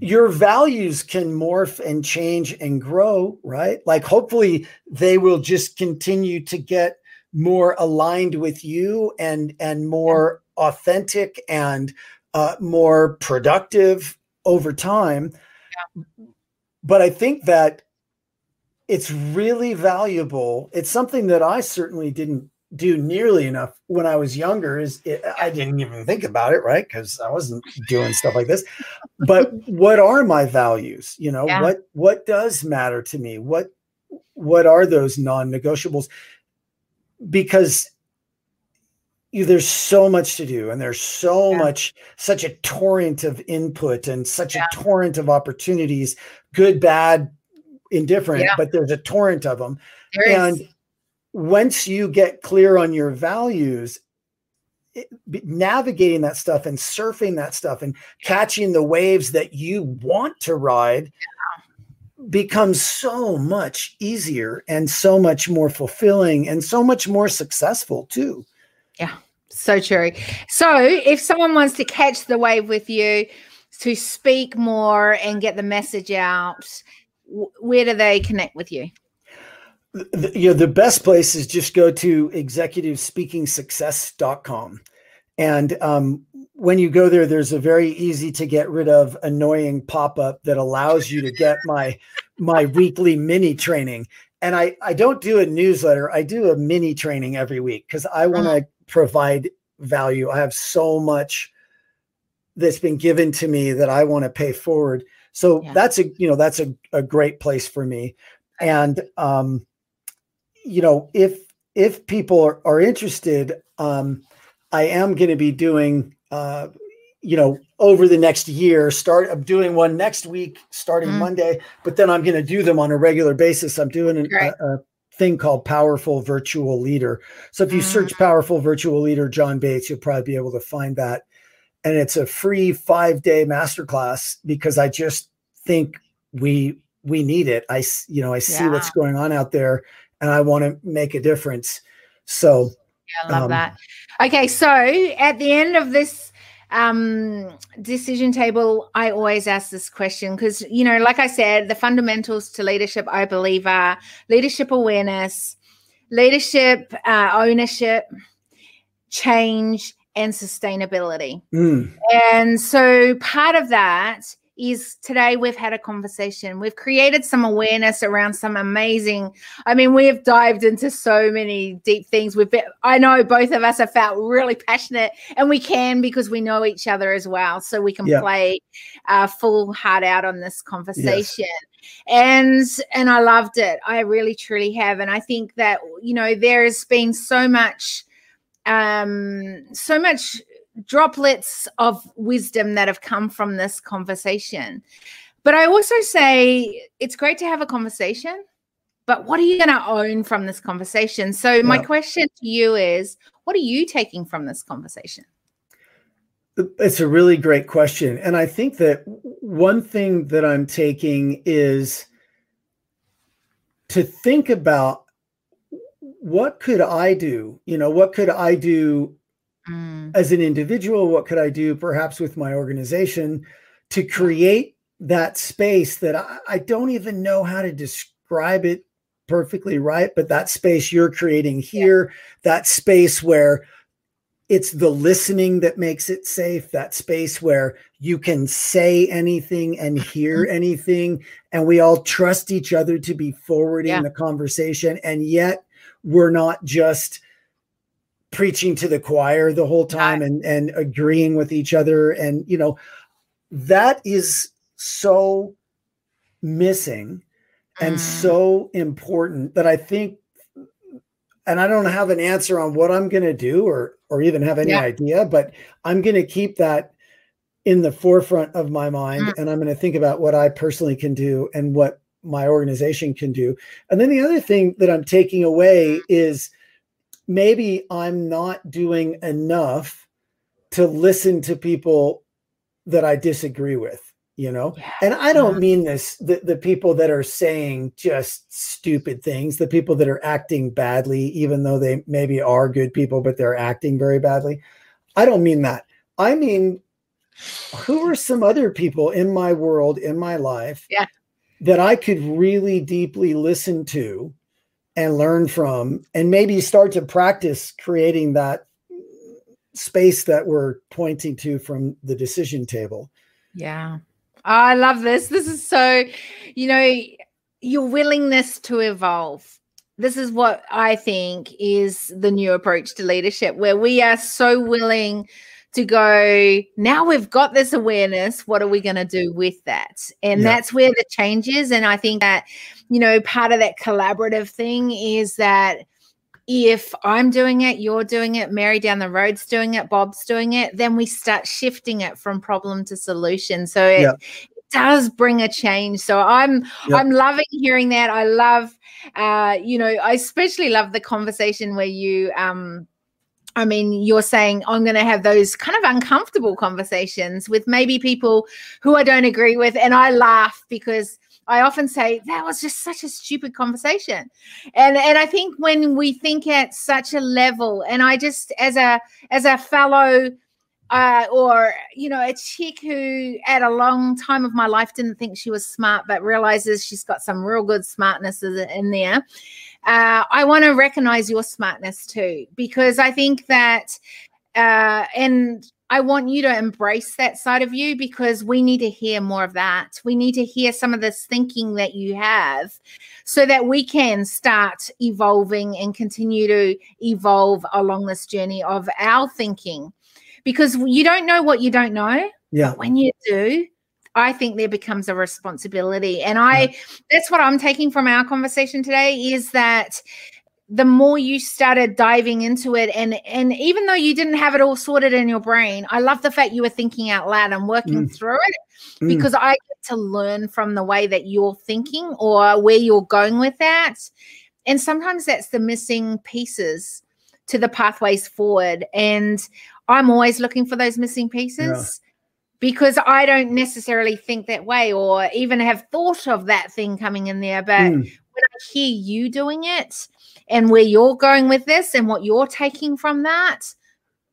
your values can morph and change and grow, right? Like, hopefully, they will just continue to get more aligned with you and and more authentic and uh, more productive over time. But I think that it's really valuable. It's something that I certainly didn't do nearly enough when I was younger. Is it, I didn't even think about it, right? Because I wasn't doing stuff like this. But what are my values? You know, Yeah. what what does matter to me? What what are those non-negotiables? Because you, there's so much to do and there's so Yeah. much such a torrent of input and such Yeah. a torrent of opportunities good bad indifferent Yeah. but there's a torrent of them There is. and once you get clear on your values it, navigating that stuff and surfing that stuff and catching the waves that you want to ride becomes so much easier and so much more fulfilling and so much more successful too Yeah, so true. So, if someone wants to catch the wave with you, to speak more and get the message out, where do they connect with you? the, the- you know the best place is just go to executivespeakingsuccess.com and um, when you go there there's a very easy to get rid of annoying pop-up that allows you to get my my weekly mini training. And i i don't do a newsletter. I do a mini training every week because i want to provide value. I have so much that's been given to me that i want to pay forward. So Yeah. that's a you know that's a, a great place for me. And um you know if if people are, are interested um i am going to be doing uh you know over the next year start i'm doing one next week starting Mm. monday but then i'm going to do them on a regular basis. I'm doing an, a, a thing called powerful virtual leader. So if you search powerful virtual leader john bates you'll probably be able to find that. And it's a free five day masterclass because i just think we we need it. I you know i see what's going on out there and i want to make a difference. So yeah, I love Um, that. Okay, so at the end of this um, decision table, I always ask this question because, you know, like I said, the fundamentals to leadership, I believe, are leadership awareness, leadership uh, ownership, change, and sustainability. mm, And so part of that is today we've had a conversation. We've created some awareness around some amazing. I mean, we have dived into so many deep things. We've been, I know both of us have felt really passionate, and we can because we know each other as well. So we can Yeah. play uh, full heart out on this conversation. and and i loved it i really truly have and i think that you know there's been so much um so much droplets of wisdom that have come from this conversation but i also say it's great to have a conversation but what are you going to own from this conversation so my question to you is what are you taking from this conversation it's a really great question. And I think that one thing that I'm taking is to think about what could I do? You know, what could I do mm. as an individual? What could I do perhaps with my organization to create that space that I, I don't even know how to describe it perfectly right, but that space you're creating here, yeah. that space where it's the listening that makes it safe that space where you can say anything and hear mm-hmm. anything and we all trust each other to be forwarding yeah. the conversation and yet we're not just preaching to the choir the whole time and and agreeing with each other and you know that is so missing and mm. so important that i think and I don't have an answer on what I'm going to do or or even have any yeah. idea, but I'm going to keep that in the forefront of my mind mm. and I'm going to think about what I personally can do and what my organization can do. And then the other thing that I'm taking away is maybe I'm not doing enough to listen to people that I disagree with you know yeah. and i don't mean this the, the people that are saying just stupid things the people that are acting badly even though they maybe are good people but they're acting very badly i don't mean that i mean who are some other people in my world in my life yeah. that i could really deeply listen to and learn from and maybe start to practice creating that space that we're pointing to from the decision table yeah oh, I love this. This is so, you know, your willingness to evolve. This is what I think is the new approach to leadership, where we are so willing to go, now we've got this awareness. What are we going to do with that? And yeah. that's where the change is. And I think that, you know, part of that collaborative thing is that if I'm doing it, you're doing it, Mary down the road's doing it, Bob's doing it, then we start shifting it from problem to solution. So it, yeah. does bring a change. So I'm yeah. I'm loving hearing that. I love uh, you know, I especially love the conversation where you um I mean, you're saying I'm going to have those kind of uncomfortable conversations with maybe people who I don't agree with. And I laugh because I often say that was just such a stupid conversation. And and I think when we think at such a level, and I just as a as a fellow uh, or you know a chick who at a long time of my life didn't think she was smart but realizes she's got some real good smartness in there uh, i want to recognize your smartness too because i think that uh, and I want you to embrace that side of you because we need to hear more of that. We need to hear some of this thinking that you have so that we can start evolving and continue to evolve along this journey of our thinking. Because you don't know what you don't know. Yeah. when you do, I think there becomes a responsibility. And I that's what I'm taking from our conversation today is that the more you started diving into it and and even though you didn't have it all sorted in your brain i love the fact you were thinking out loud and working mm. through it mm. because i get to learn from the way that you're thinking or where you're going with that and sometimes that's the missing pieces to the pathways forward and i'm always looking for those missing pieces. Because i don't necessarily think that way or even have thought of that thing coming in there but mm. when i hear you doing it and where you're going with this and what you're taking from that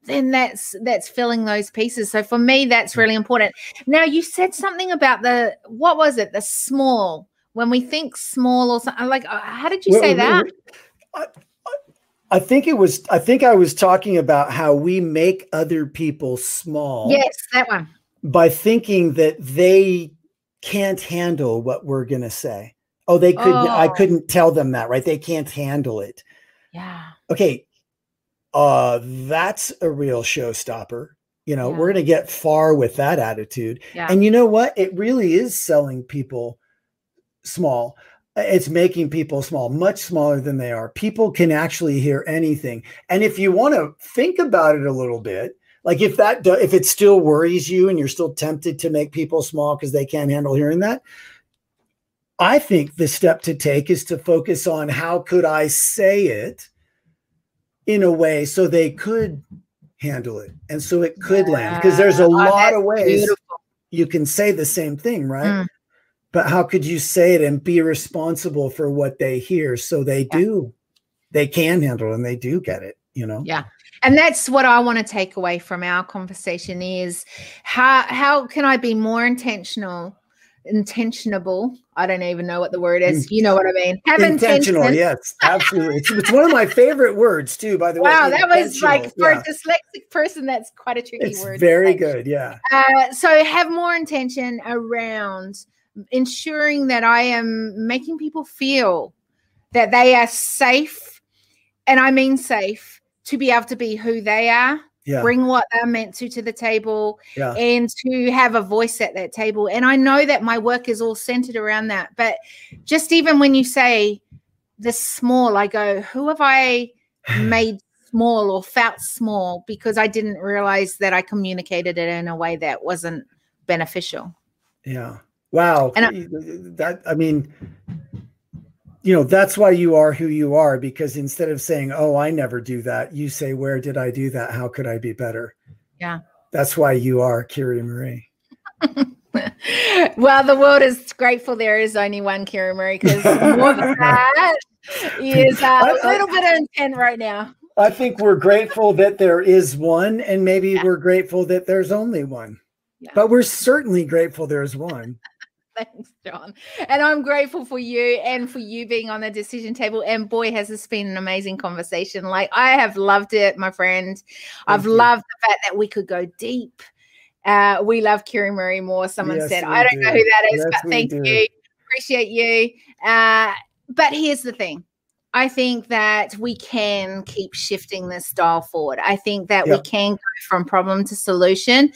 then that's that's filling those pieces. So for me that's really important. Now you said something about the what was it? The small. When we think small or something like uh, how did you well, say that? I, I think it was i think i was talking about how we make other people small. Yes that one by thinking that they can't handle what we're going to say Oh, they could. Oh. I couldn't tell them that, right? They can't handle it. Yeah. Okay. Uh, that's a real showstopper. You know, yeah. we're going to get far with that attitude. Yeah. And you know what? It really is selling people small it's making people small much smaller than they are people can actually hear anything and if you want to think about it a little bit like if that do, if it still worries you and you're still tempted to make people small because they can't handle hearing that i think the step to take is to focus on how could i say it in a way so they could handle it and so it could yeah. land because there's a oh, lot of ways beautiful. you can say the same thing right mm but how could you say it and be responsible for what they hear so they yeah. do they can handle and they do get it you know yeah and that's what i want to take away from our conversation is how how can i be more intentional intentionable i don't even know what the word is mm. you know what i mean have intentional intention. yes absolutely it's, it's, one of my favorite words too by the way wow that was like for yeah. a dyslexic person that's quite a tricky it's word very good yeah uh, so have more intention around ensuring that I am making people feel that they are safe, and I mean safe, to be able to be who they are, yeah. bring what they're meant to to the table, yeah. and to have a voice at that table. And I know that my work is all centered around that. But just even when you say the small, I go, who have I made small or felt small because I didn't realize that I communicated it in a way that wasn't beneficial. Yeah. Wow. And I, that I mean, you know, that's why you are who you are because instead of saying, "Oh, I never do that," you say, "Where did I do that? How could I be better?" Yeah. That's why you are Kiri-Maree. well, the world is grateful there is only one Kiri-Maree because more than that is uh, a little bit of intent right now. I think we're grateful that there is one, and maybe yeah. we're grateful that there's only one. Yeah. But we're certainly grateful there's one. Thanks, John. And I'm grateful for you and for you being on the decision table. And boy, has this been an amazing conversation. Like, I have loved it, my friend. Thank I've you. loved the fact that we could go deep. Uh, we love Kiri-Maree Moore. Someone yes, said, I don't do. know who that is, yes, but thank do. you. Appreciate you. Uh, but here's the thing I think that we can keep shifting this style forward. I think that yep. we can go from problem to solution.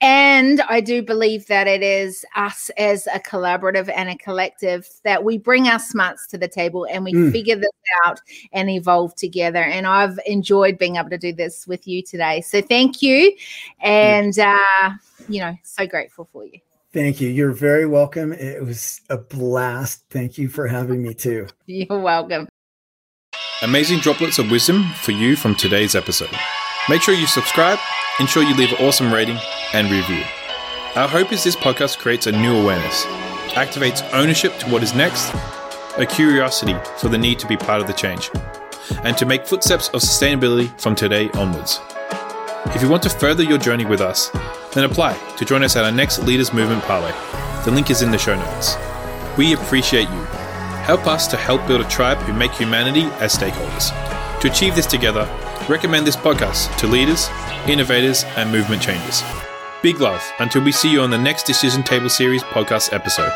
And I do believe that it is us as a collaborative and a collective that we bring our smarts to the table and we mm. figure this out and evolve together. And I've enjoyed being able to do this with you today. So thank you. And, uh, you know, so grateful for you. Thank you. You're very welcome. It was a blast. Thank you for having me too. You're welcome. Amazing droplets of wisdom for you from today's episode. Make sure you subscribe, ensure you leave an awesome rating and review. Our hope is this podcast creates a new awareness, activates ownership to what is next, a curiosity for the need to be part of the change, and to make footsteps of sustainability from today onwards. If you want to further your journey with us, then apply to join us at our next Leaders Movement Parlay. The link is in the show notes. We appreciate you Help us to help build a tribe who make humanity as stakeholders. To achieve this together, recommend this podcast to leaders, innovators, and movement changers. Big love until we see you on the next Decision Table Series podcast episode.